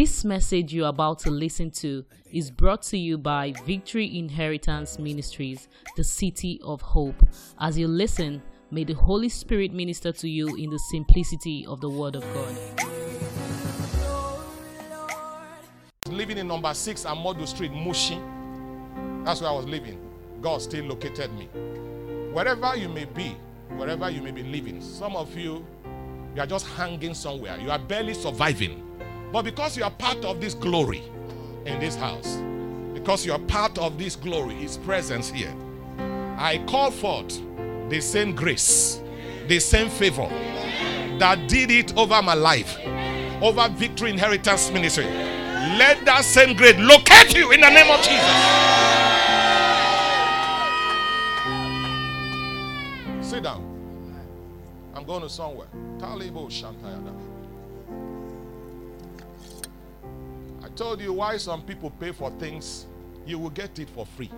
This message you're about to listen to is brought to you by Victory Inheritance Ministries, the City of Hope. As you listen, may the Holy Spirit minister to you in the simplicity of the Word of God. living in number six Amodu Street, Mushin. That's where I was living. God still located me. Wherever you may be, wherever you may be living, some of you, you are just hanging somewhere. You are barely surviving. But because you are part of this glory in this house, because you are part of this glory, His presence here, I call forth the same grace, the same favor that did it over my life, over Victory Inheritance Ministry. Let that same grace locate you in the name of Jesus. Sit down. I'm going to somewhere. Talibo. Told you why some people pay for things, you will get it for free.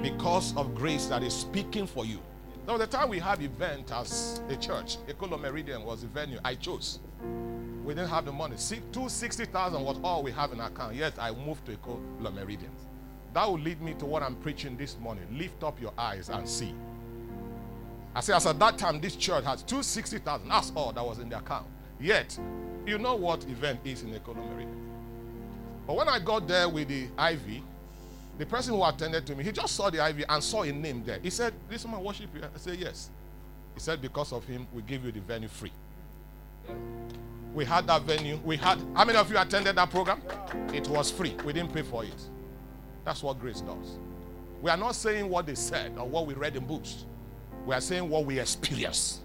Because of grace that is speaking for you. Now, the time we have event as a church, Ecolo Meridian was the venue I chose. We didn't have the money. See, 260,000 was all we have in our account. Yet I moved to Ecolo Meridian. That will lead me to what I'm preaching this morning. Lift up your eyes and see. I say, as at that time, this church has 260,000. That's all that was in the account. Yet, you know what event is in Ecolo Meridian. But when I got there with the IV, the person who attended to me, he just saw the IV and saw a name there. He said, This man worship you. I said, Yes. He said, Because of him, we give you the venue free. We had that venue. We had how many of you attended that program? It was free. We didn't pay for it. That's what grace does. We are not saying what they said or what we read in books. We are saying what we experience.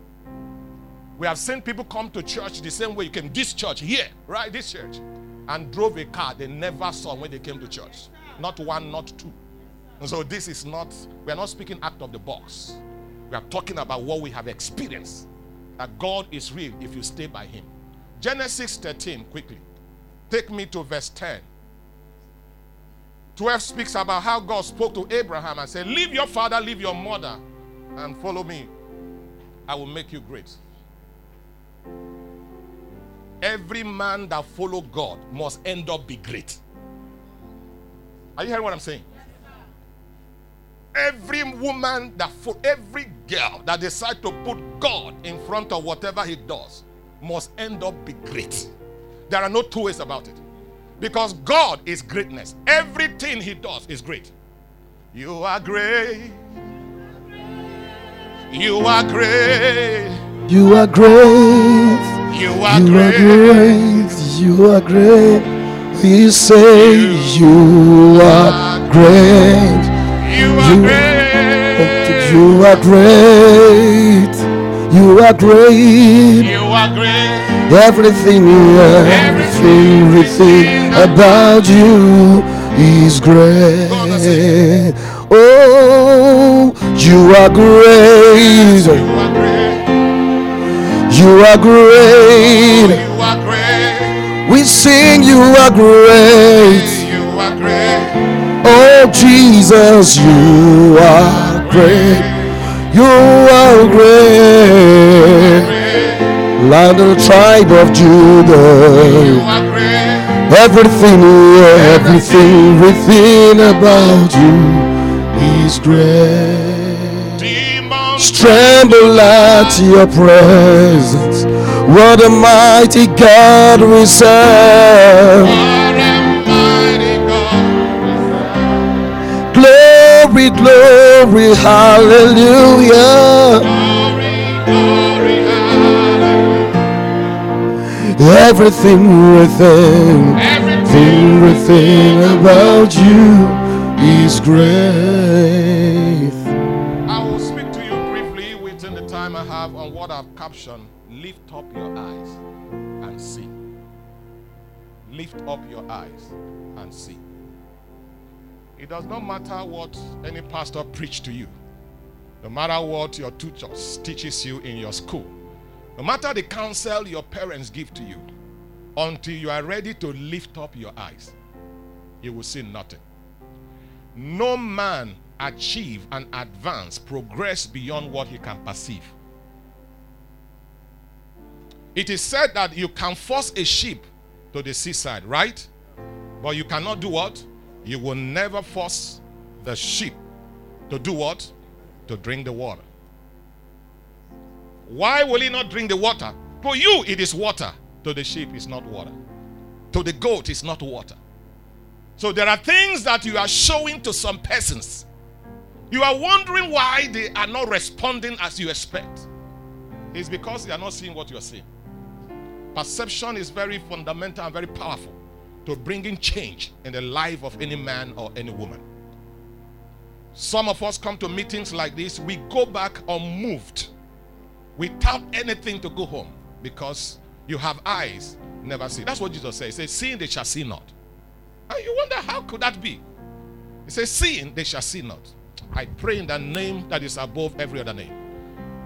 We have seen people come to church the same way you came. This church here, right? This church. And drove a car they never saw when they came to church. Not one, not two. And so this is not, we are not speaking out of the box. We are talking about what we have experienced. That God is real if you stay by Him. Genesis 13, quickly. Take me to verse 10. 12 speaks about how God spoke to Abraham and said, Leave your father, leave your mother, and follow me. I will make you great. Every man that follow God must end up be great. Are you hearing what I'm saying? Every woman that for every girl that decide to put God in front of whatever he does must end up be great. There are no two ways about it. Because God is greatness. Everything he does is great. You are great. You are great. You are great. You are You are great. great. You are great. We say you are great. You are You- great. You are great. You are great. You are great. Everything, everything, everything about you is great. Oh, you are great. You are great. You are great. You are great. We sing you are great. You are great. Oh, Jesus, you are great. You are great. Land of the tribe of Judah. Everything, everything, everything about you is great. Tremble at your presence. What a mighty God we serve. are a mighty Glory, glory, hallelujah. Glory, glory, hallelujah. Everything within, Everything everything about you is great. What I've captioned. Lift up your eyes and see. Lift up your eyes and see. It does not matter what any pastor preach to you. No matter what your tutors teaches you in your school. No matter the counsel your parents give to you. Until you are ready to lift up your eyes, you will see nothing. No man achieve and advance, progress beyond what he can perceive. It is said that you can force a sheep to the seaside, right? But you cannot do what? You will never force the sheep to do what? To drink the water. Why will he not drink the water? For you, it is water. To the sheep, it's not water. To the goat, it's not water. So there are things that you are showing to some persons. You are wondering why they are not responding as you expect. It's because they are not seeing what you are seeing. Perception is very fundamental and very powerful to bringing change in the life of any man or any woman. Some of us come to meetings like this, we go back unmoved without anything to go home because you have eyes, never see. That's what Jesus says. He says, Seeing they shall see not. And you wonder how could that be? He says, Seeing they shall see not. I pray in the name that is above every other name.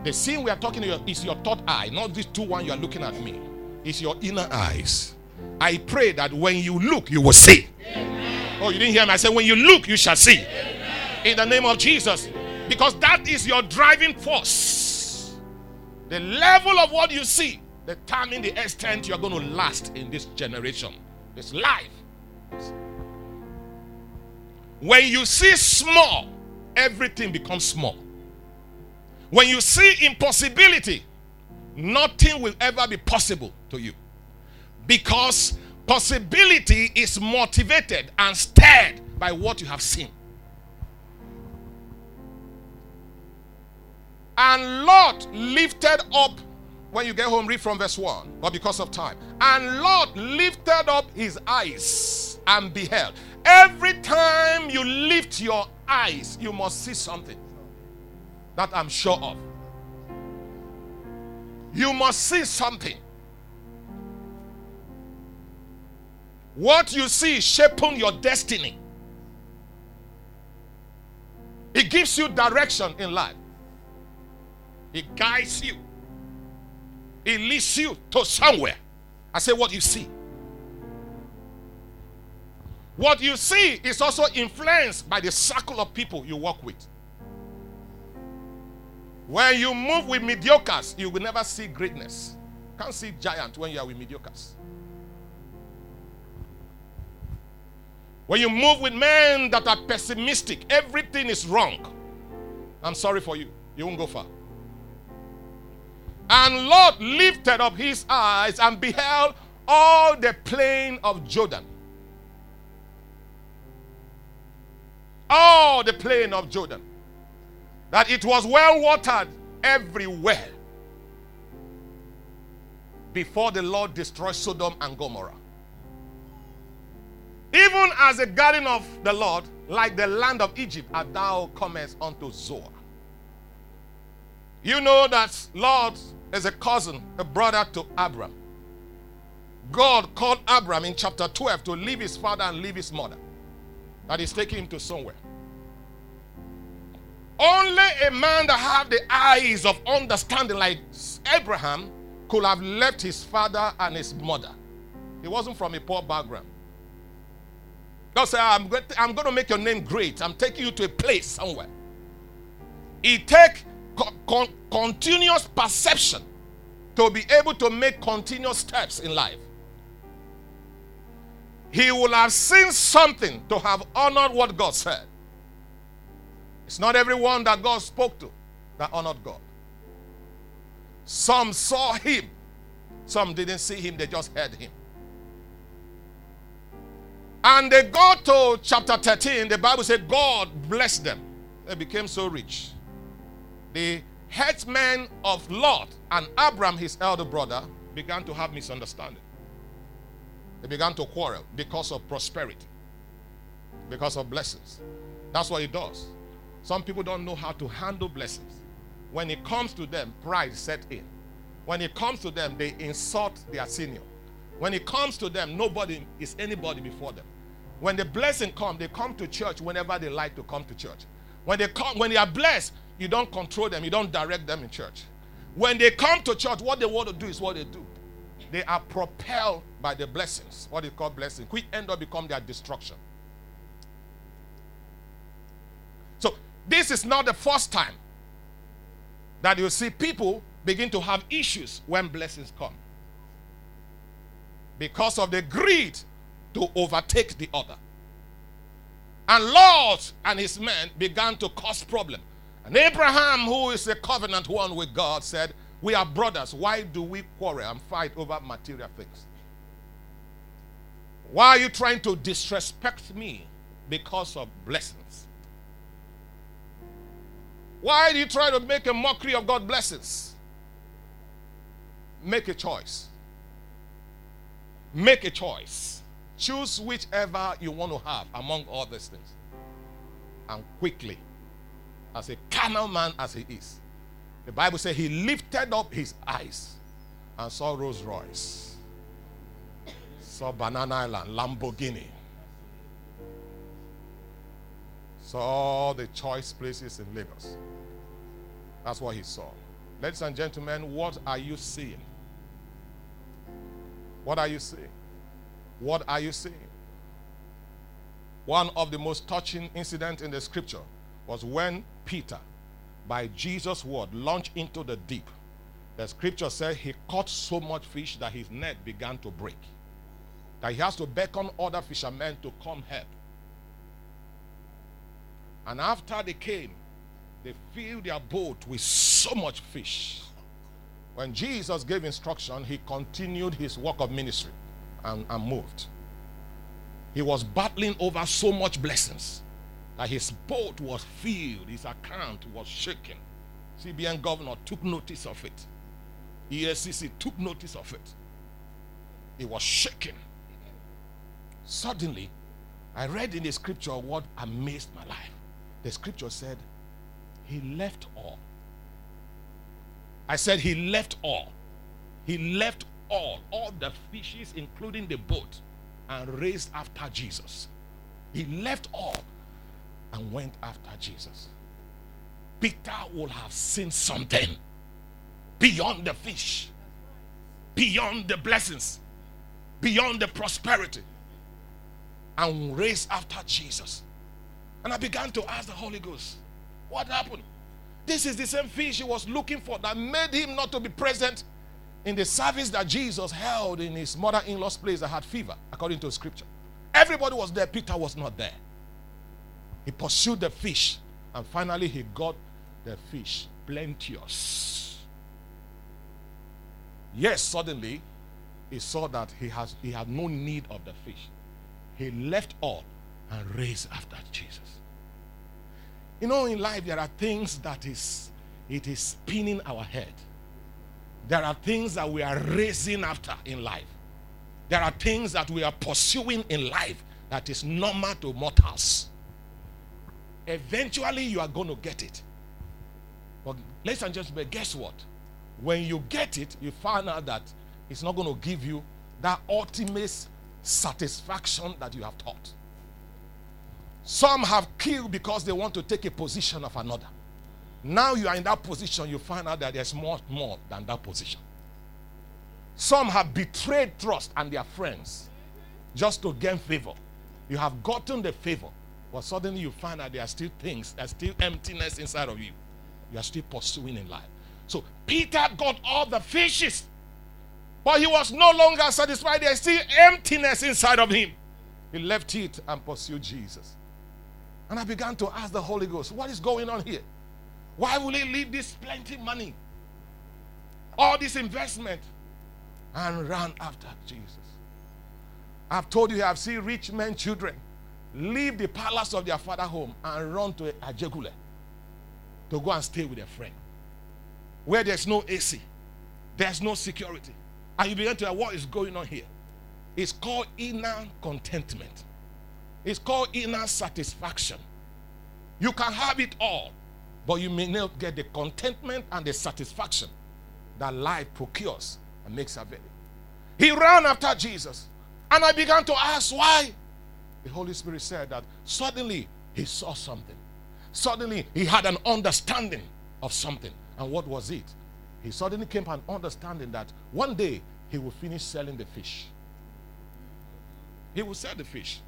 The seeing we are talking about is your third eye, not these two one you are looking at me. It's your inner eyes. I pray that when you look, you will see. Amen. Oh, you didn't hear me? I said, when you look, you shall see. Amen. In the name of Jesus. Because that is your driving force. The level of what you see determine the extent you're going to last in this generation. This life. When you see small, everything becomes small. When you see impossibility, nothing will ever be possible to you. Because possibility is motivated and stirred by what you have seen. And Lot lifted up, when you get home, read from verse 1, but because of time. And Lot lifted up his eyes and beheld. Every time you lift your eyes, you must see something that I'm sure of. You must see something. What you see is shaping your destiny. It gives you direction in life. It guides you. It leads you to somewhere. I say what you see. What you see is also influenced by the circle of people you work with. When you move with mediocres, you will never see greatness. Can't see giant when you are with mediocres. When you move with men that are pessimistic, everything is wrong. I'm sorry for you. You won't go far. And Lot lifted up his eyes and beheld all the plain of Jordan. All the plain of Jordan. That it was well watered everywhere before the Lord destroyed Sodom and Gomorrah. Even as the garden of the Lord, like the land of Egypt, art thou comest unto Zoar. You know that Lot is a cousin, a brother to Abram. God called Abram in chapter 12 to leave his father and leave his mother. That is taking him to somewhere. Only a man that have the eyes of understanding like Abraham could have left his father and his mother. He wasn't from a poor background. God said, I'm I'm going to make your name great. I'm taking you to a place somewhere. It takes con- continuous perception to be able to make continuous steps in life. He will have seen something to have honored what God said. It's not everyone that God spoke to that honored God. Some saw him, some didn't see him, they just heard him. And they got to chapter 13, the Bible said God blessed them. They became so rich. The headsmen of Lot and Abram, his elder brother, began to have misunderstanding. They began to quarrel because of prosperity, because of blessings. That's what he does. Some people don't know how to handle blessings. When it comes to them, pride set in. When it comes to them, they insult their senior. When it comes to them, nobody is anybody before them. When the blessing comes, they come to church whenever they like to come to church. When they come, when they are blessed, you don't control them, you don't direct them in church. When they come to church, what they want to do is what they do. They are propelled by the blessings, what is called blessing, which end up become their destruction. This is not the first time that you see people begin to have issues when blessings come. because of the greed to overtake the other. And Lot and his men began to cause problem. And Abraham, who is a covenant one with God, said, We are brothers. Why do we quarrel and fight over material things? Why are you trying to disrespect me because of blessings? Why do you try to make a mockery of God's blessings? Make a choice. Make a choice. Choose whichever you want to have among all these things. And quickly, as a carnal man as he is, the Bible says he lifted up his eyes and saw Rolls Royce, saw Banana Island, Lamborghini, saw the choice places in Lagos. That's what he saw. Ladies and gentlemen, what are you seeing? What are you seeing? What are you seeing? One of the most touching incidents in the scripture was when Peter, by Jesus' word, launched into the deep. The scripture said he caught so much fish that his net began to break. That he has to beckon other fishermen to come help. And after they came, they filled their boat with so much fish. When Jesus gave instruction, he continued his work of ministry and, and moved. He was battling over so much blessings that his boat was filled, his account was shaken. CBN governor took notice of it. EFCC took notice of it. It was shaken. Suddenly, I read in the scripture what amazed my life. The scripture said, He left all. I said, He left all. He left all, all the fishes, including the boat, and raced after Jesus. He left all and went after Jesus. Peter would have seen something beyond the fish, beyond the blessings, beyond the prosperity, and raced after Jesus. And I began to ask the Holy Ghost, What happened? This is the same fish he was looking for that made him not to be present in the service that Jesus held in his mother in law's place that had fever, according to scripture. Everybody was there, Peter was not there. He pursued the fish, and finally he got the fish plenteous. Yes, suddenly he saw that he has he had no need of the fish. He left all and raced after Jesus. You know, in life there are things that is it is spinning our head. There are things that we are racing after in life. There are things that we are pursuing in life that is normal to mortals. Eventually, you are going to get it. But ladies and gentlemen, guess what? When you get it, you find out that it's not going to give you that ultimate satisfaction that you have thought. Some have killed because they want to take a position of another. Now you are in that position, you find out that there's more, more than that position. Some have betrayed trust and their friends just to gain favor. You have gotten the favor, but suddenly you find out there are still things, there's still emptiness inside of you. You are still pursuing in life. So Peter got all the fishes, but he was no longer satisfied. There's still emptiness inside of him. He left it and pursued Jesus. And I began to ask the Holy Ghost, what is going on here? Why will he leave this plenty money? All this investment and run after Jesus. I've told you, I've seen rich men, children, leave the palace of their father home and run to Ajegunle to go and stay with a friend where there's no AC, there's no security. And you begin to ask what is going on here. It's called inner contentment. It's called inner satisfaction. You can have it all, but you may not get the contentment and the satisfaction that life procures and makes available. He ran after Jesus. And I began to ask why. The Holy Spirit said that suddenly he saw something. Suddenly he had an understanding of something. And what was it? He suddenly came to an understanding that one day he will finish selling the fish. He will sell the fish.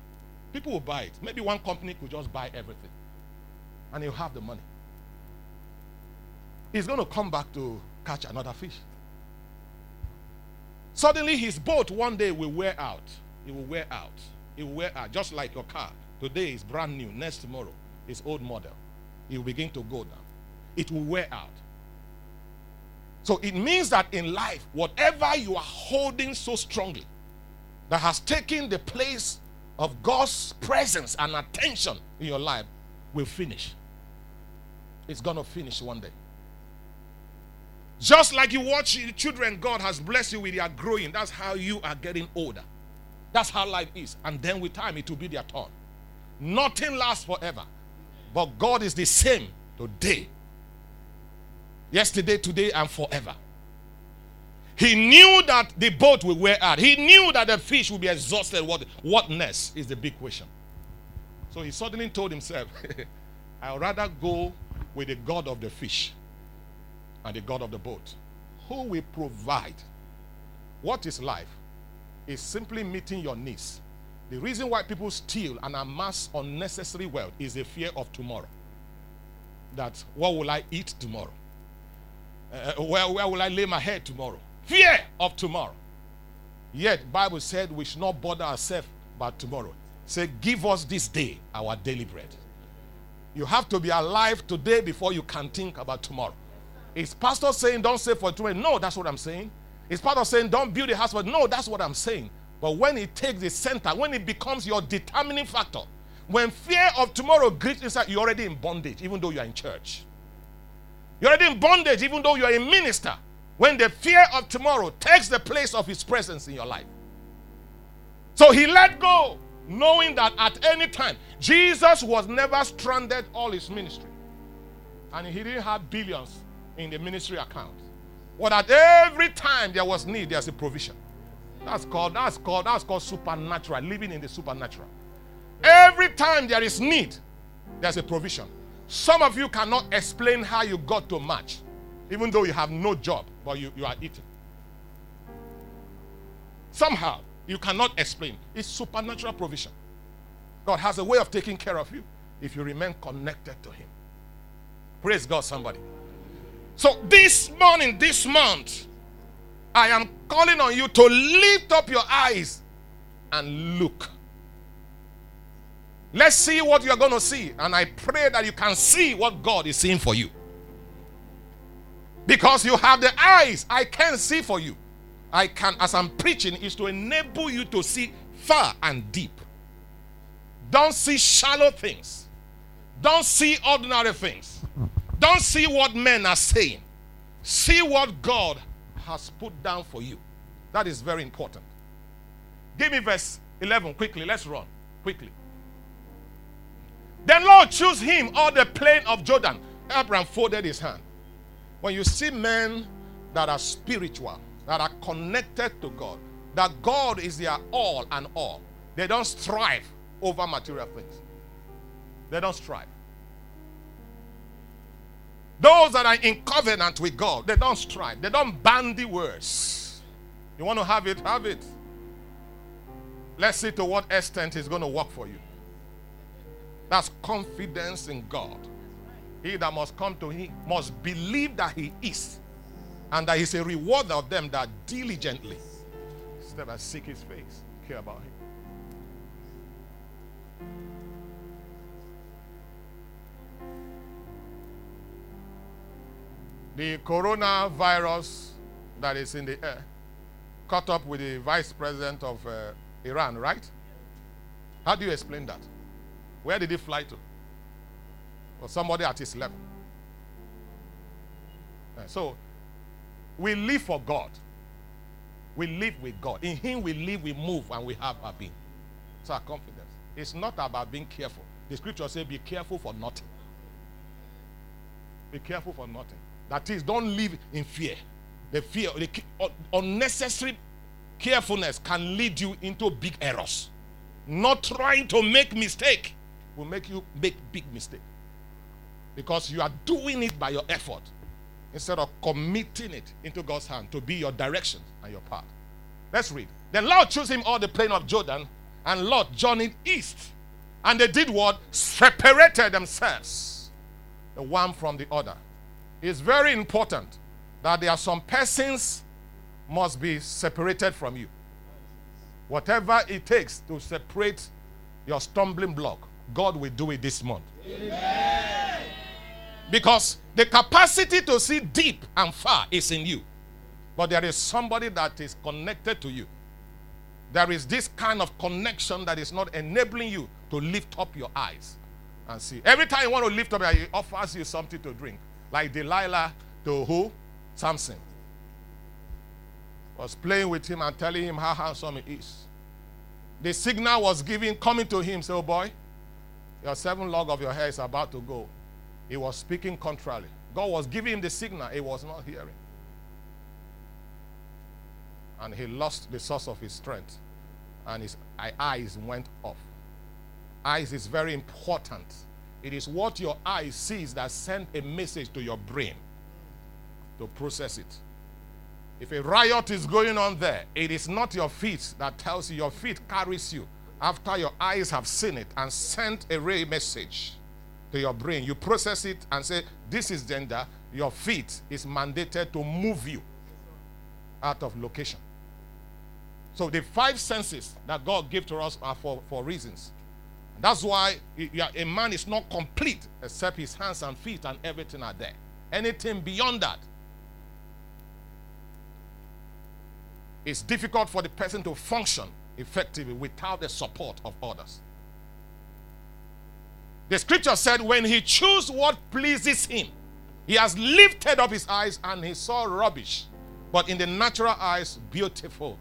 People will buy it. Maybe one company could just buy everything. And he'll have the money. He's going to come back to catch another fish. Suddenly, his boat one day will wear out. It will wear out. It will wear out, just like your car. Today is brand new. Next tomorrow is old model. It will begin to go down. It will wear out. So it means that in life, whatever you are holding so strongly that has taken the place of God's presence and attention in your life will finish. It's going to finish one day. Just like you watch children, God has blessed you with their growing. That's how you are getting older. That's how life is. And then with time, it will be their turn. Nothing lasts forever. But God is the same today, yesterday, today, and forever. He knew that the boat will wear out. He knew that the fish will be exhausted. What, what next is the big question. So he suddenly told himself, I'd rather go with the God of the fish and the God of the boat, who will provide. What is life? Is simply meeting your needs. The reason why people steal and amass unnecessary wealth is the fear of tomorrow. That what will I eat tomorrow? Uh, where, where will I lay my head tomorrow? Fear of tomorrow. Yet Bible said we should not bother ourselves about tomorrow. Say, give us this day our daily bread. You have to be alive today before you can think about tomorrow. Is pastor saying don't save for tomorrow? No, that's what I'm saying. Is pastor saying don't build a house for no, that's what I'm saying. But when it takes the center, when it becomes your determining factor, when fear of tomorrow greets inside, you're already in bondage, even though you're in church. You're already in bondage, even though you're a minister. When the fear of tomorrow takes the place of his presence in your life. So he let go, knowing that at any time, Jesus was never stranded all his ministry. And he didn't have billions in the ministry account. But at every time there was need, there's a provision. That's called that's called that's called supernatural, living in the supernatural. Every time there is need, there's a provision. Some of you cannot explain how you got to match, even though you have no job, but you, you are eating. Somehow you cannot explain. It's supernatural provision. God has a way of taking care of you if you remain connected to Him. Praise God, somebody. So this morning, this month, I am calling on you to lift up your eyes and look. Let's see what you're going to see. And I pray that you can see what God is seeing for you. Because you have the eyes, I can see for you. I can, as I'm preaching, is to enable you to see far and deep. Don't see shallow things. Don't see ordinary things. Don't see what men are saying. See what God has put down for you. That is very important. Give me verse 11 quickly. Let's run quickly. Then Lot choose him all the plain of Jordan. Abraham folded his hand. When you see men that are spiritual, that are connected to God, that God is their all and all, they don't strive over material things. They don't strive. Those that are in covenant with God, they don't strive, they don't bandy words. You want to have it, have it. Let's see to what extent it's going to work for you. That's confidence in God. He that must come to him must believe that he is, and that he's a rewarder of them that diligently step and seek his face, care about him. the coronavirus that is in the air caught up with the vice president of uh, Iran, right? How do you explain that? Where did he fly to? Or somebody at his level. Uh, so, we live for God. We live with God. In Him we live, we move, and we have our being. It's our confidence. It's not about being careful. The scripture says, be careful for nothing. Be careful for nothing. That is, don't live in fear. The fear, the unnecessary carefulness can lead you into big errors. Not trying to make mistake will make you make big mistake. Because you are doing it by your effort instead of committing it into God's hand to be your direction and your path. Let's read. The Lord chose him all the plain of Jordan, and Lot journeyed east. And they did what? Separated themselves, the one from the other. It's very important that there are some persons must be separated from you. Whatever it takes to separate your stumbling block, God will do it this month. Amen. Because the capacity to see deep and far is in you. But there is somebody that is connected to you. There is this kind of connection that is not enabling you to lift up your eyes and see. Every time you want to lift up, your eyes, he offers you something to drink. Like Delilah to who? Samson. Was playing with him and telling him how handsome he is. The signal was given, coming to him, say, oh boy, your seven log of your hair is about to go. He was speaking contrarily. God was giving him the signal, he was not hearing. And he lost the source of his strength. And his eyes went off. Eyes is very important. It is what your eye sees that sends a message to your brain to process it. If a riot is going on there, it is not your feet that tells you. Your feet carries you after your eyes have seen it and sent a ray message to your brain. You process it and say, This is gender. Your feet is mandated to move you out of location. So the five senses that God gave to us are for, for reasons. That's why a man is not complete except his hands and feet and everything are there. Anything beyond that it's difficult for the person to function effectively without the support of others. The scripture said, when he chooses what pleases him, he has lifted up his eyes and he saw rubbish, but in the natural eyes, beautiful.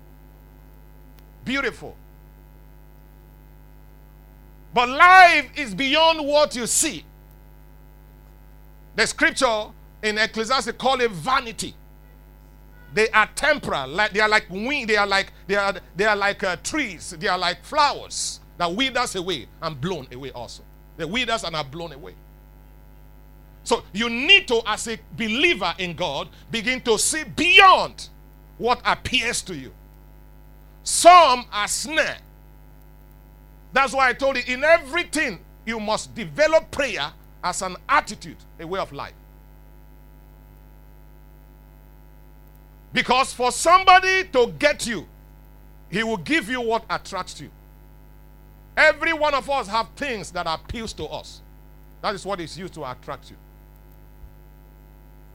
Beautiful. But life is beyond what you see. The scripture in Ecclesiastes call it vanity. They are temporal. Like they are like wind. They are like they are they are like uh, trees. They are like flowers that withers away and blown away also. They withers and are blown away. So you need to, as a believer in God, begin to see beyond what appears to you. Some are snare. That's why I told you in everything you must develop prayer as an attitude, a way of life. Because for somebody to get you, he will give you what attracts you. Every one of us have things that appeals to us. That is what is used to attract you.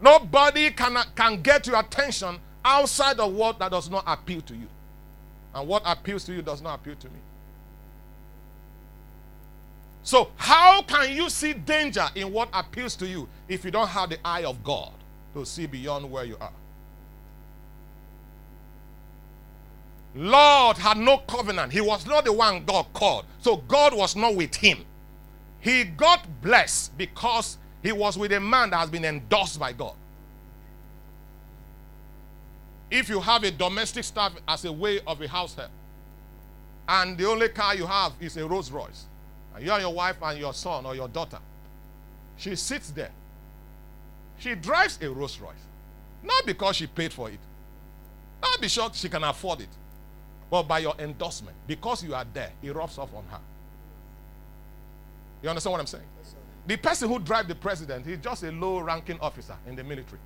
Nobody can, can get your attention outside of what that does not appeal to you. And what appeals to you does not appeal to me. So, how can you see danger in what appeals to you if you don't have the eye of God to see beyond where you are? Lot had no covenant. He was not the one God called. So God was not with him. He got blessed because he was with a man that has been endorsed by God. If you have a domestic staff as a way of a house help, and the only car you have is a Rolls Royce, and you and your wife and your son or your daughter, she sits there. She drives a Rolls Royce, not because she paid for it, not because she can afford it, but by your endorsement. Because you are there, it rubs off on her. You understand what I'm saying? Yes, the person who drives the president, he's just a low ranking officer in the military.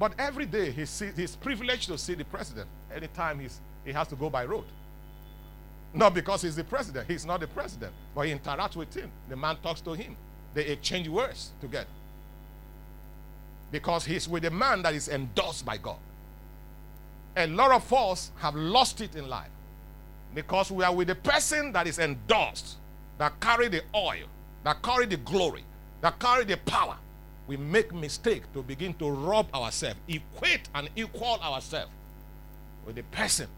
But every day he see, he's privileged to see the president anytime he's, he has to go by road. Not because he's the president, he's not the president, but he interacts with him. The man talks to him, they exchange words together. Because he's with a man that is endorsed by God. A lot of us have lost it in life because we are with the person that is endorsed, that carry the oil, that carry the glory, that carry the power. We make mistake to begin to rob ourselves, equate and equal ourselves with the person.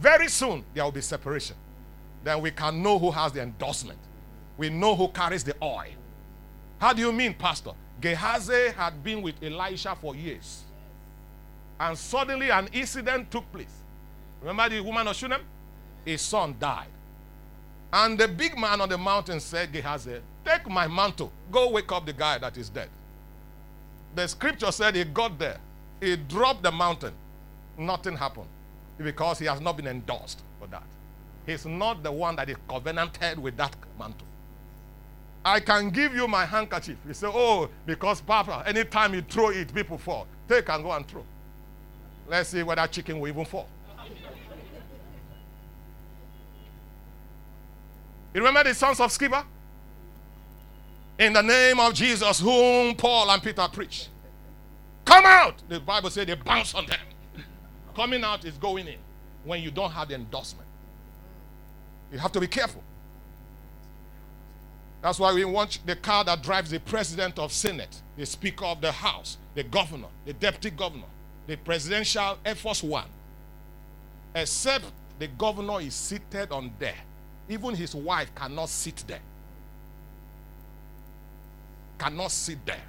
Very soon there will be separation. Then we can know who has the endorsement. We know who carries the oil. How do you mean, Pastor? Gehazi had been with Elisha for years. And suddenly an incident took place. Remember the woman of Shunem? His son died. And the big man on the mountain said, Gehazi, take my mantle. Go wake up the guy that is dead. The scripture said he got there. He dropped the mountain. Nothing happened. Because he has not been endorsed for that. He's not the one that is covenanted with that mantle. I can give you my handkerchief. You say, oh, because Papa, anytime you throw it, people fall. Take and go and throw. Let's see whether chicken will even fall. You remember the sons of Sceva? In the name of Jesus, whom Paul and Peter preach. Come out! The Bible says they bounce on them. Coming out is going in when you don't have the endorsement. You have to be careful. That's why we want the car that drives the president of Senate, the Speaker of the House, the governor, the deputy governor, the presidential Air Force One. Except the governor is seated on there. Even his wife cannot sit there. Cannot sit there.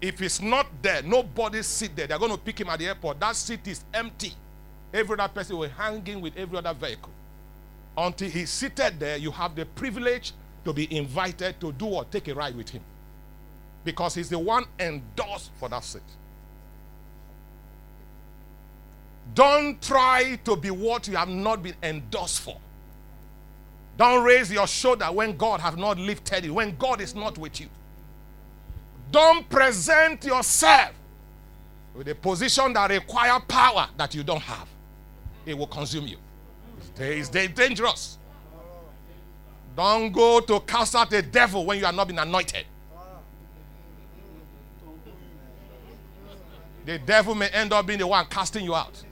If he's not there, nobody sit there. They're going to pick him at the airport. That seat is empty. Every other person will hang in with every other vehicle. Until he's seated there, you have the privilege to be invited to do or take a ride with him. Because he's the one endorsed for that seat. Don't try to be what you have not been endorsed for. Don't raise your shoulder when God has not lifted you, when God is not with you. Don't present yourself with a position that requires power that you don't have. It will consume you. It's dangerous. Don't go to cast out a devil when you are not been anointed. The devil may end up being the one casting you out.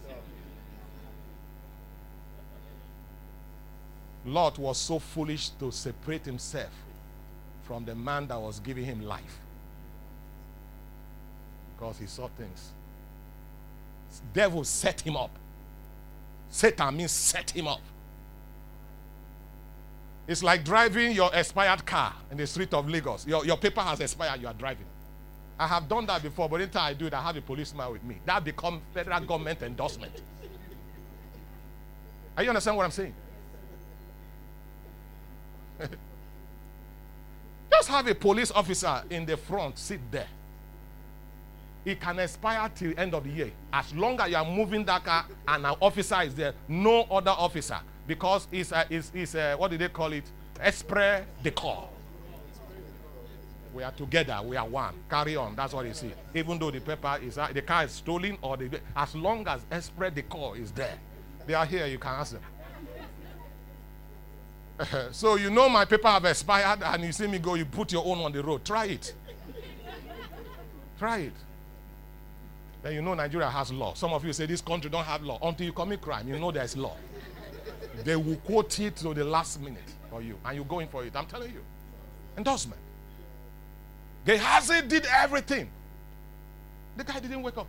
Lot was so foolish to separate himself from the man that was giving him life because he saw things. Devil set him up. Satan means set him up. It's like driving your expired car in the street of Lagos. Your, your paper has expired, you are driving. I have done that before, but anytime I do it, I have a policeman with me. That become federal government endorsement. Are you understand what I'm saying? Just have a police officer in the front sit there it can expire till end of the year. As long as you are moving that car and an officer is there, no other officer, because it's, uh, it's, it's uh, what do they call it? Esprit de corps. We are together. We are one. Carry on. That's what you see. Even though the paper is uh, the car is stolen, or the as long as esprit de corps is there, they are here. You can ask them. so you know my paper have expired, and you see me go. You put your own on the road. Try it. Try it. Then you know Nigeria has law. Some of you say this country don't have law. Until you commit crime, you know there's law. they will quote it to the last minute for you, and you go in for it. I'm telling you. Endorsement. Gehazi did everything. The guy didn't wake up.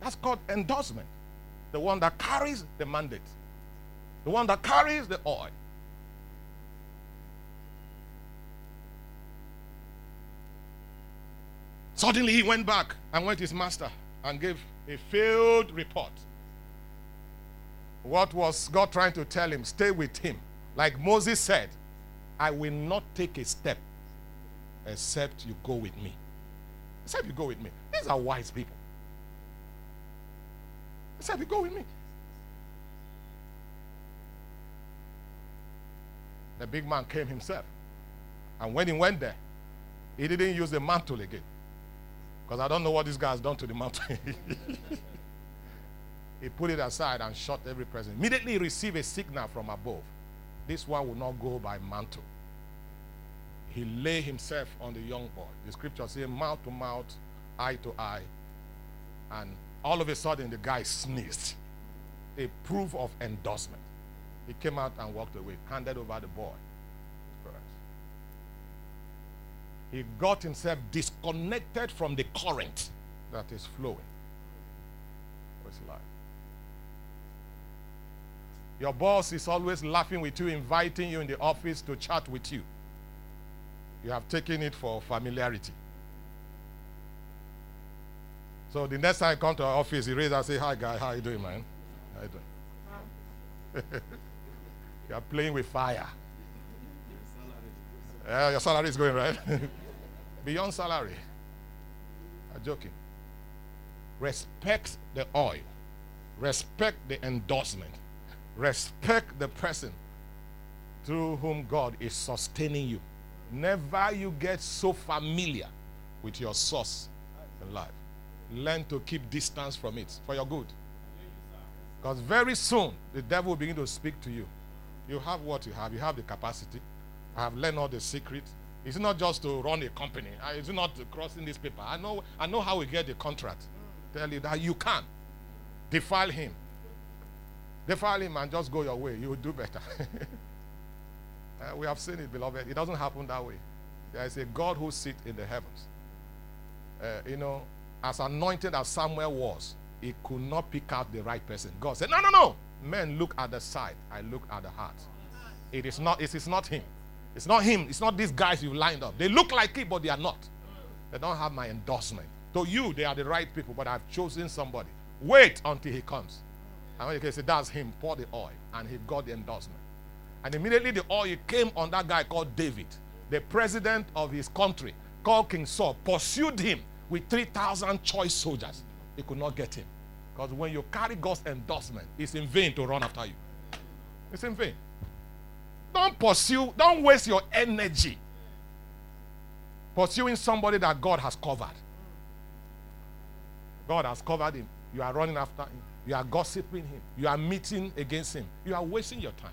That's called endorsement. The one that carries the mandate. The one that carries the oil. Suddenly he went back and went to his master and gave a failed report. What was God trying to tell him? Stay with him. Like Moses said, I will not take a step except you go with me. Except you go with me. These are wise people. Except you go with me. The big man came himself. And when he went there, he didn't use the mantle again. Because I don't know what this guy has done to the mantle. he put it aside and shot every person. Immediately he received a signal from above. This one will not go by mantle. He lay himself on the young boy. The scripture says mouth to mouth, eye to eye. And all of a sudden the guy sneezed. A proof of endorsement. He came out and walked away, handed over the boy he got himself disconnected from the current that is flowing his life. Your boss is always laughing with you, inviting you in the office to chat with you. You have taken it for familiarity. So the next time I come to our office, he raises and say, Hi guy, how you doing, man? How you doing? you are playing with fire. Yeah, your salary is going right. Beyond salary. I'm joking. Respect the oil. Respect the endorsement. Respect the person through whom God is sustaining you. Never you get so familiar with your source in life. learn to keep distance from it for your good. Because very soon the devil will begin to speak to you. You have what you have, you have the capacity. I have learned all the secrets. It's not just to run a company. It's not crossing this paper. I know, I know how we get the contract. Tell you that you can defile him. Defile him and just go your way. You will do better. uh, we have seen it, beloved. It doesn't happen that way. There is a God who sits in the heavens. Uh, you know, as anointed as Samuel was, he could not pick out the right person. God said, No, no, no. Men look at the side, I look at the heart. It is not, it is not him. It's not him. It's not these guys you lined up. They look like it, but they are not. They don't have my endorsement. To you, they are the right people, but I've chosen somebody. Wait until he comes. And when he said, That's him, pour the oil. And he got the endorsement. And immediately the oil came on that guy called David, the president of his country, called King Saul, pursued him with 3,000 choice soldiers. He could not get him. Because when you carry God's endorsement, it's in vain to run after you. It's in vain. Don't pursue, don't waste your energy pursuing somebody that God has covered. God has covered him. You are running after him. You are gossiping him. You are meeting against him. You are wasting your time.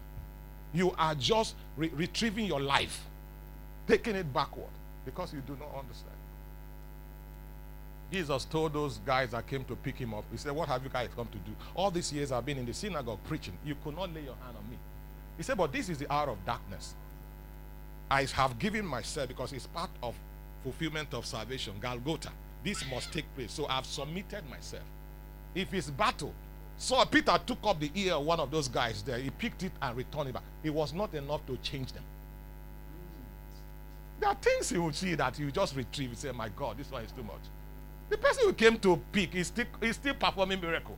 You are just re- retrieving your life, taking it backward because you do not understand. Jesus told those guys that came to pick him up, He said, What have you guys come to do? All these years I've been in the synagogue preaching. You could not lay your hand on me. He said, But this is the hour of darkness. I have given myself because it's part of fulfillment of salvation, Golgotha. This must take place. So I've submitted myself. If it's battle, so Peter took up the ear of one of those guys there. He picked it and returned it back. It was not enough to change them. There are things you will see that you just retrieve and say, My God, this one is too much. The person who came to pick is still, is still performing miracle.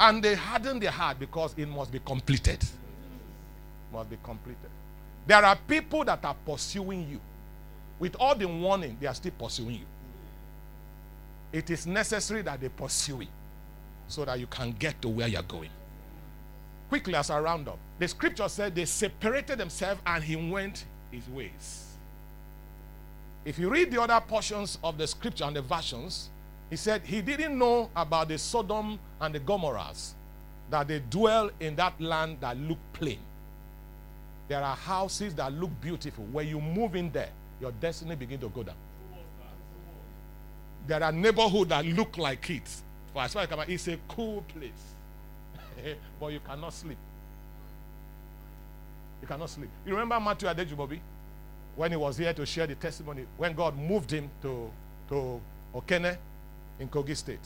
And they hardened their heart because it must be completed. Must be completed. There are people that are pursuing you. With all the warning, they are still pursuing you. It is necessary that they pursue you so that you can get to where you're going. Quickly, as I round up, the scripture said they separated themselves and he went his ways. If you read the other portions of the scripture and the versions, he said he didn't know about the Sodom and the Gomorrahs, that they dwell in that land that look plain. There are houses that look beautiful. When you move in there, your destiny begin to go down. There are neighborhoods that look like it. For as far as it's a cool place. but you cannot sleep. You cannot sleep. You remember Matthew Adejumobi? When he was here to share the testimony, when God moved him to, to Okene in Kogi State.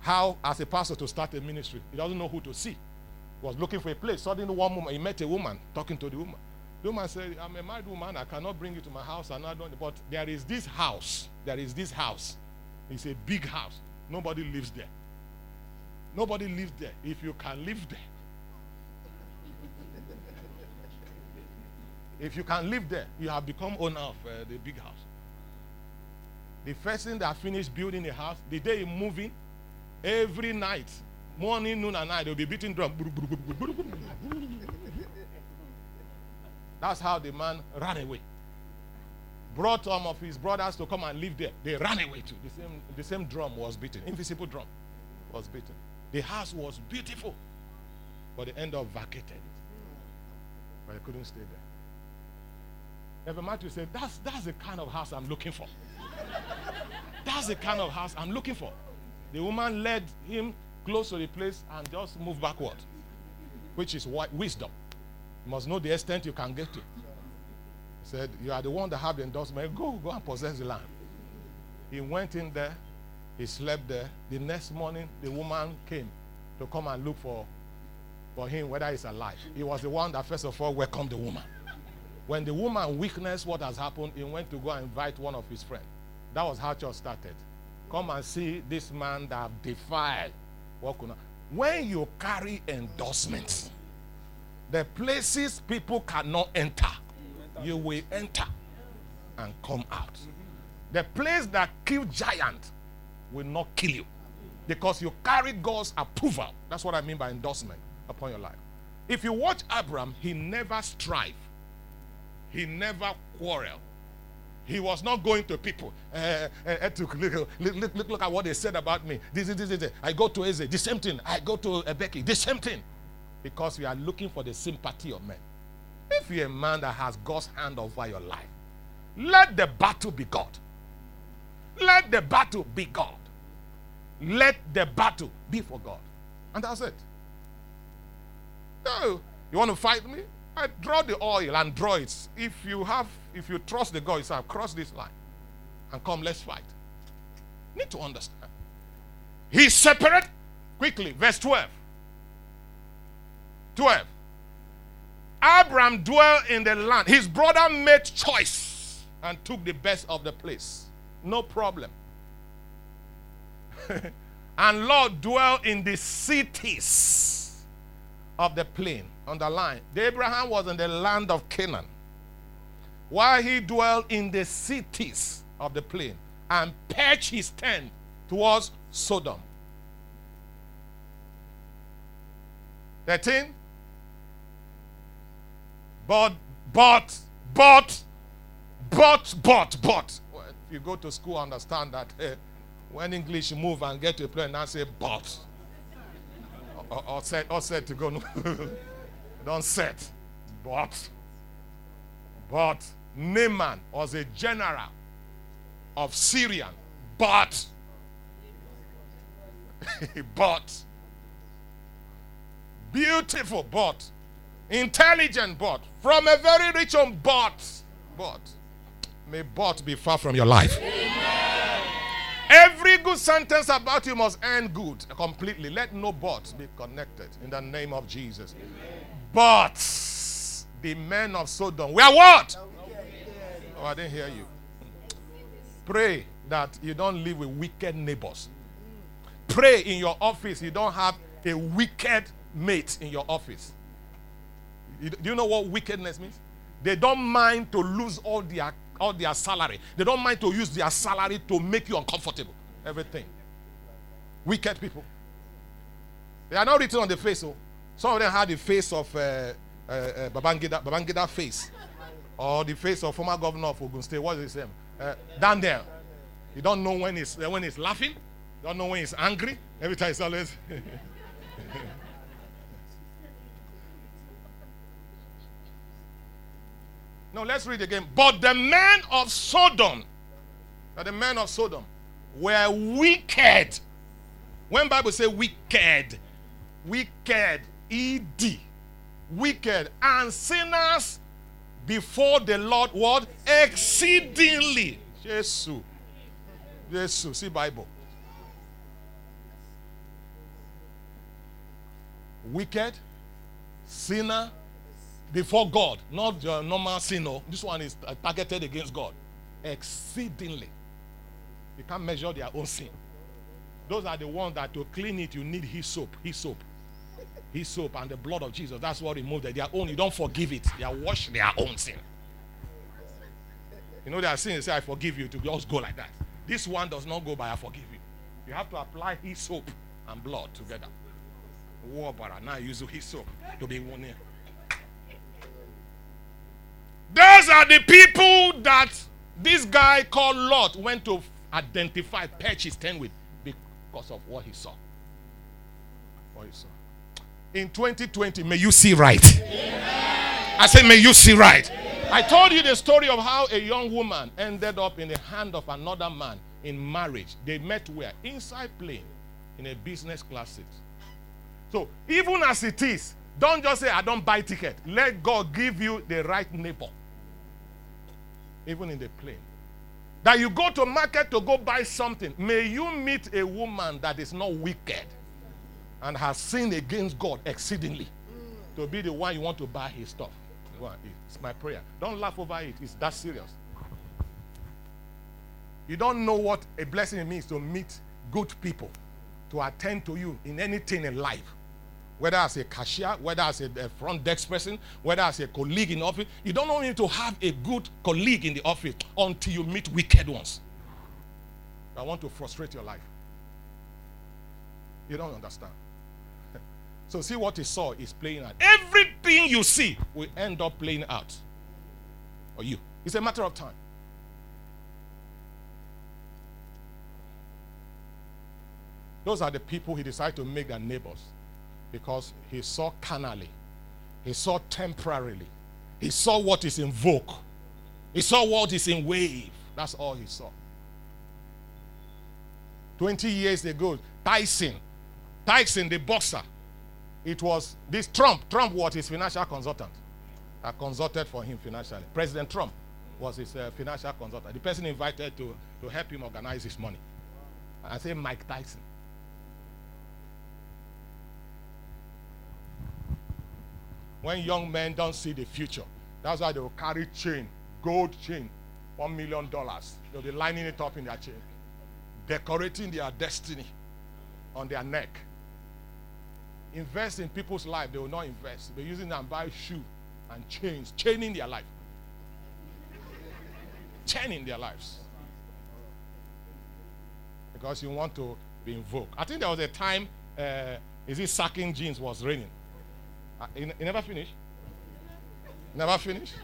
How, as a pastor, to start a ministry, he doesn't know who to see. He was looking for a place. Suddenly, one woman, he met a woman talking to the woman. The woman said, I'm a married woman. I cannot bring you to my house. And I don't, but there is this house. There is this house. It's a big house. Nobody lives there. Nobody lives there. If you can live there, if you can live there, you have become owner of uh, the big house. The first thing that finished building the house, the day moving, every night, morning, noon, and night, they'll be beating drum. That's how the man ran away. Brought some of his brothers to come and live there. They ran away too. The same, the same drum was beaten. Invisible drum was beaten. The house was beautiful. But they end up vacated it. But they couldn't stay there. Ever Matthew said, that's, that's the kind of house I'm looking for. that's the kind of house I'm looking for. The woman led him close to the place and just moved backward, which is wisdom. You must know the extent you can get to. He said, You are the one that have the endorsement. Go, go and possess the land. He went in there. He slept there. The next morning, the woman came to come and look for, for him, whether he's alive. He was the one that, first of all, welcomed the woman. When the woman witnessed what has happened, he went to go and invite one of his friends. That was how church started. Come and see this man that have defied. What could not. When you carry endorsements, the places people cannot enter, you will enter and come out. The place that killed giant will not kill you because you carry God's approval. That's what I mean by endorsement upon your life. If you watch Abraham, he never strive, he never quarrel, He was not going to people. Uh, uh, look, look, look, look, at what they said about me. This, this, this, this. I go to Eze, the same thing. I go to Becky, the same thing. Because we are looking for the sympathy of men. If you're a man that has God's hand over your life, let the battle be God. Let the battle be God. Let the battle be for God. And that's it. No, you want to fight me? I draw the oil and draw it. If you have, if you trust the God yourself, cross this line and come, let's fight. Need to understand. He separate quickly. Verse 12. 12. Abraham dwelt in the land. His brother made choice and took the best of the place. No problem. and Lot dwelt in the cities of the plain. Underline. Abraham was in the land of Canaan. While he dwelt in the cities of the plain and pitched his tent towards Sodom. 13. But, but, but, but, but, but. Well, if you go to school, understand that uh, when English move and get to a place and say but. Or, or, said, or said to go, don't set. But, but Naaman was a general of Syrian. But, but, beautiful, but intelligent but from a very rich one but but may but be far from your life every good sentence about you must end good completely let no but be connected in the name of jesus Amen. But the men of sodom were what oh i didn't hear you pray that you don't live with wicked neighbors pray in your office you don't have a wicked mate in your office do you know what wickedness means? They don't mind to lose all their all their salary. They don't mind to use their salary to make you uncomfortable. Everything. Wicked people. They are not written on the face. Oh. Some of them had the face of uh, uh, uh, Babangida, Babangida face. Or the face of former governor of Ogun State. What is his name? Uh, Daniel. You don't know when he's, when he's laughing. You don't know when he's angry. Every time he's always... No, let's read again. But the men of Sodom, the men of Sodom, were wicked. When Bible say wicked, wicked, ed, wicked, and sinners before the Lord, what exceedingly. Jesus, Jesus. See Bible. Wicked, sinner, before God, not your normal sinner. This one is targeted against God exceedingly. You can't measure their own sin. Those are the ones that to clean it, you need his soap, his soap, his soap, and the blood of Jesus. That's what removed. Their own, you don't forgive it. They are wash their own sin. You know, their sin, they say, I forgive you, to just go like that. This one does not go by I forgive you. You have to apply his soap and blood together. War, now use his soap to be one here. Those are the people that this guy called Lot went to identify, patch his tent with because of what he saw. What he saw. In 2020, may you see right. Amen. I said, may you see right. Amen. I told you the story of how a young woman ended up in the hand of another man in marriage. They met where? Inside plane in a business class seat. So even as it is, don't just say, I don't buy ticket. Let God give you the right neighbor even in the plane. That you go to market to go buy something. May you meet a woman that is not wicked and has sinned against God exceedingly to be the one you want to buy his stuff. It's my prayer. Don't laugh over it. It's that serious. You don't know what a blessing means to meet good people, to attend to you in anything in life whether as a cashier, whether as a, front desk person, whether as a colleague in office. You don't know need to have a good colleague in the office until you meet wicked ones. I want to frustrate your life. You don't understand. So see what he saw is playing out. Everything you see will end up playing out. Or you. It's a matter of time. Those are the people he decided to make their neighbors because he saw carnally, he saw temporarily, he saw what is in vogue, he saw what is in wave. That's all he saw. 20 years ago, Tyson, Tyson the boxer, it was this Trump. Trump was his financial consultant. I consulted for him financially. President Trump was his uh, financial consultant. The person invited to, to help him organize his money. I say Mike Tyson. When young men don't see the future, that's why they will carry chain, gold chain, one million dollars. They'll be lining it up in their chain, decorating their destiny on their neck. Invest in people's life, they will not invest. They're using them buy shoe and chains, chaining their life. chaining their lives. Because you want to be invoked. I think there was a time, uh, is it sacking jeans was raining? Uh, it, it never finished? Never finished?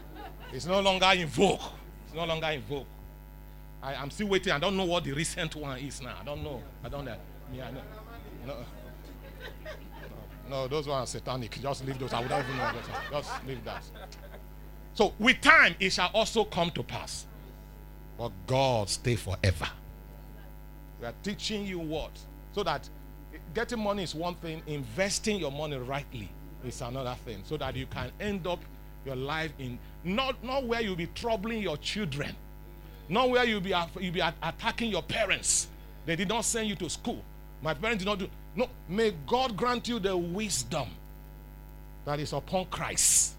It's no longer invoked. It's no longer invoked. I, am still waiting. I don't know what the recent one is now. I don't know. I don't know. Yeah, know. No. No, those ones are satanic. Just leave those. I would not even know. Just leave that. So with time, it shall also come to pass. But God stay forever. We are teaching you what? So that getting money is one thing, investing your money rightly is another thing. So that you can end up your life in not, not where you'll be troubling your children, not where you'll be, you'll be attacking your parents. They did not send you to school. My parents did not do. No, may God grant you the wisdom that is upon Christ,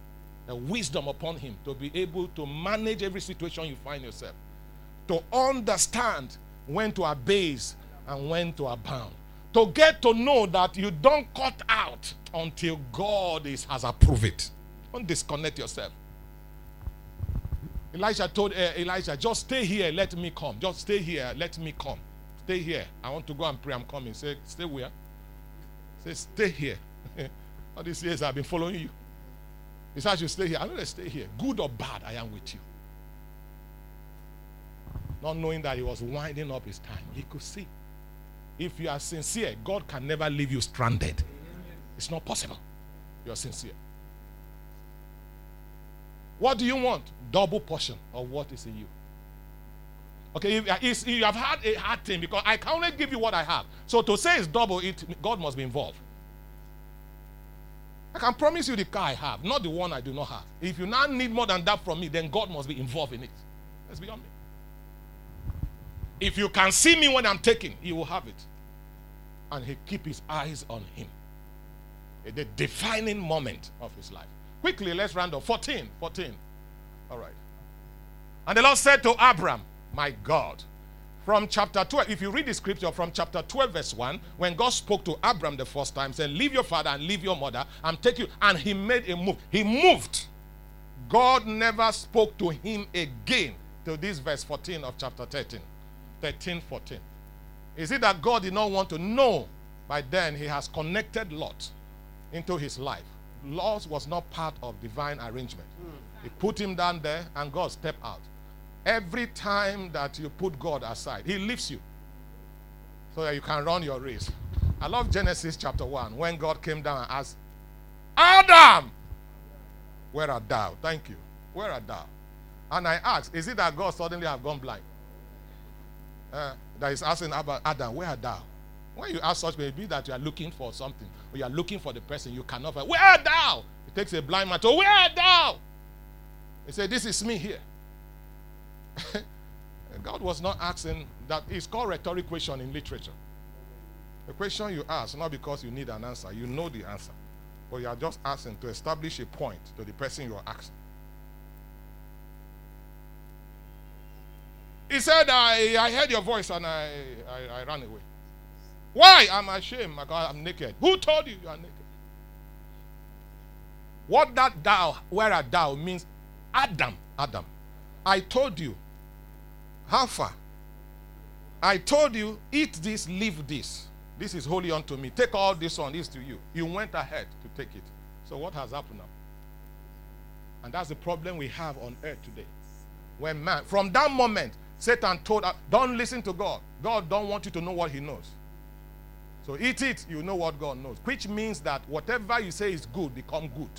the wisdom upon Him to be able to manage every situation you find yourself, to understand when to abase and when to abound, to get to know that you don't cut out until God is, has approved it. Don't disconnect yourself. Elijah told uh, Elisha, just stay here, let me come. Just stay here, let me come. Stay here. I want to go and pray. I'm coming. Say, stay where? Say, stay here. All these years I've been following you. He said, you stay here. I know they stay here. Good or bad, I am with you. Not knowing that he was winding up his time. He could see. If you are sincere, God can never leave you stranded. It's not possible. You are sincere. What do you want? Double portion of what is in you. Okay, uh, if, you have had a hard thing because I can only give you what I have. So to say it's double, it God must be involved. I can promise you the car I have, not the one I do not have. If you now need more than that from me, then God must be involved in it. That's beyond me. If you can see me when I'm taking, He will have it. And He keep His eyes on Him. The defining moment of His life. Quickly, let's round up. 14. 14. All right. And the Lord said to Abram, My God, from chapter 12, if you read the scripture from chapter 12, verse 1, when God spoke to Abram the first time, said, Leave your father and leave your mother and take you. And he made a move. He moved. God never spoke to him again till this verse 14 of chapter 13. 13, 14. Is it that God did not want to know? By then, he has connected Lot into his life. Lot was not part of divine arrangement. He put him down there, and God stepped out. Every time that you put God aside, He lifts you so that you can run your race. I love Genesis chapter 1 when God came down and asked, Adam, where art thou? Thank you. Where art thou? And I asked, Is it that God suddenly have gone blind? Uh, that is asking about Adam, where art thou? When you ask such, maybe that you are looking for something, or you are looking for the person you cannot find. Where art thou? It takes a blind man to, Where art thou? He said, This is me here. God was not asking that. It's called rhetoric question in literature. The question you ask, not because you need an answer, you know the answer, but you are just asking to establish a point to the person you are asking. He said, I, I heard your voice and I, I, I ran away. Why? I'm ashamed because I'm naked. Who told you you are naked? What that thou, where art thou means Adam. Adam. I told you. How far? I told you, eat this, leave this. This is holy unto me. Take all this on, this to you. You went ahead to take it. So what has happened now? And that's the problem we have on earth today. When man, from that moment, Satan told us, don't listen to God. God don't want you to know what he knows. So eat it, you know what God knows. Which means that whatever you say is good become good.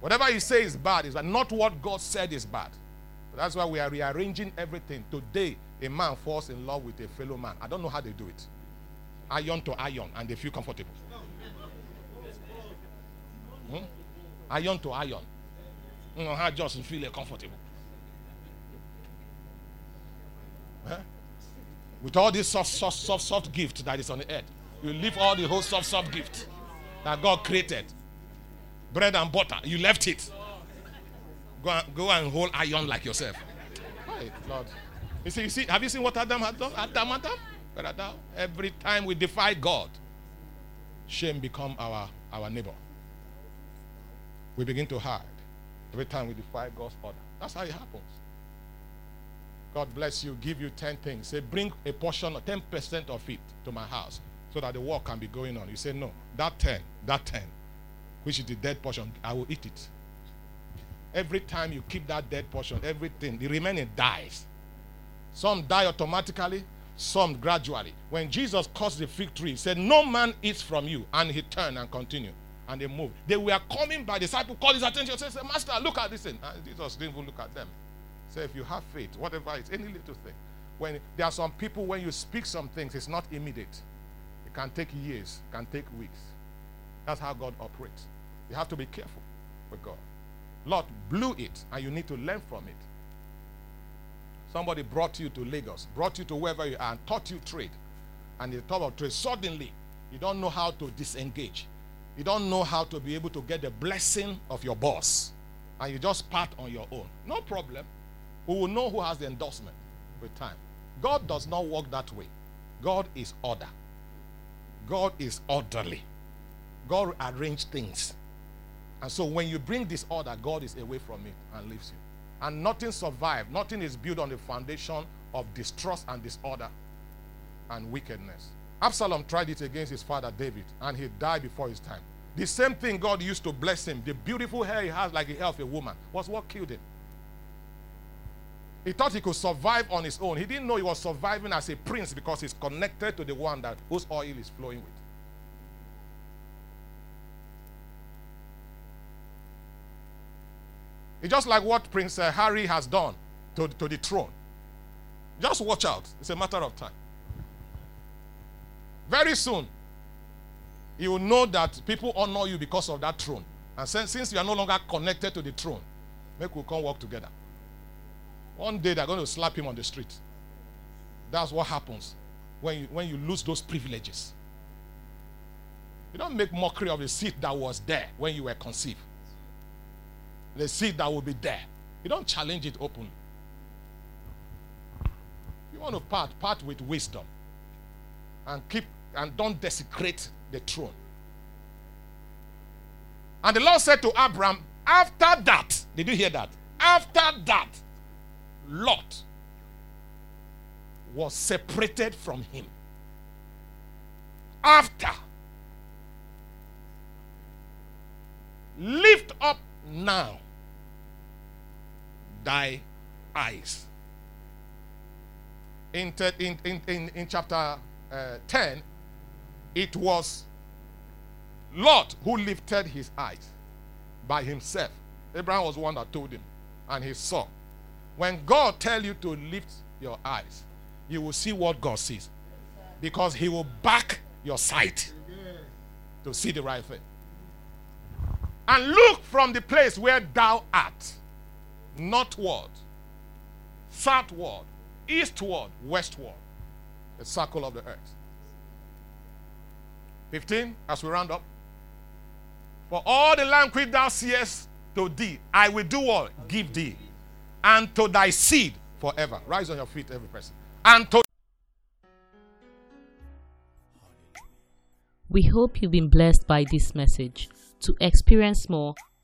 Whatever you say is bad is not what God said is bad. That's why we are rearranging everything. Today, a man falls in love with a fellow man. I don't know how they do it. Iron to iron, and they feel comfortable. Hmm? Iron to iron. You know how just feel comfortable. Huh? With all this soft, soft, soft, soft gift that is on the earth, you leave all the whole soft, soft gift that God created. Bread and butter, you left it. Go and, go and hold iron like yourself. Hey, Lord. You see, you see, have you seen what Adam had done? Adam, Adam? Adam? Every time we defy God, shame become our, our neighbor. We begin to hide every time we defy God's order. That's how it happens. God bless you, give you 10 things. Say, bring a portion of 10% of it to my house so that the work can be going on. You say, no, that 10, that 10, which is the dead portion, I will eat it. Every time you keep that dead portion, everything, the remaining dies. Some die automatically, some gradually. When Jesus caused the fig tree, he said, No man eats from you. And he turned and continued. And they moved. They were coming by. The disciple called his attention. Said, Master, look at this thing. And Jesus didn't even look at them. So if you have faith, whatever it's any little thing. When there are some people, when you speak some things, it's not immediate. It can take years, can take weeks. That's how God operates. You have to be careful with God. Lot blew it, and you need to learn from it. Somebody brought you to Lagos, brought you to wherever you are, and taught you trade. And in the top of trade, suddenly, you don't know how to disengage. You don't know how to be able to get the blessing of your boss. And you just part on your own. No problem. We will know who has the endorsement with time. God does not work that way. God is order. God is orderly. God arranges things. And so when you bring disorder, God is away from it and leaves you. And nothing survives. Nothing is built on the foundation of distrust and disorder and wickedness. Absalom tried it against his father David, and he died before his time. The same thing God used to bless him, the beautiful hair he has like the hair of a woman, was what killed him. He thought he could survive on his own. He didn't know he was surviving as a prince because he's connected to the one that whose oil is flowing with. It's just like what Prince uh, Harry has done to, to the throne. Just watch out. It's a matter of time. Very soon, you will know that people honor you because of that throne. And since, you are no longer connected to the throne, make we come work together. One day they're going to slap him on the street. That's what happens when you, when you lose those privileges. You don't make mockery of the seat that was there when you were conceived. The seed that will be there. You don't challenge it openly. You want to part, part with wisdom. And keep and don't desecrate the throne. And the Lord said to Abraham, after that, did you hear that? After that, Lot was separated from him. After, lift up now thy eyes. In, in, in, in, chapter uh, 10, it was Lot who lifted his eyes by himself. Abraham was one that told him, and he saw. When God tell you to lift your eyes, you will see what God sees. Because he will back your sight to see the right thing. And look from the place where thou art, northward, southward, eastward, westward, the circle of the earth. 15, as we round up. For all the land which thou seest to thee, I will do what? Give thee and to thy seed forever. Rise on your feet, every person. And to We hope you've been blessed by this message. To experience more,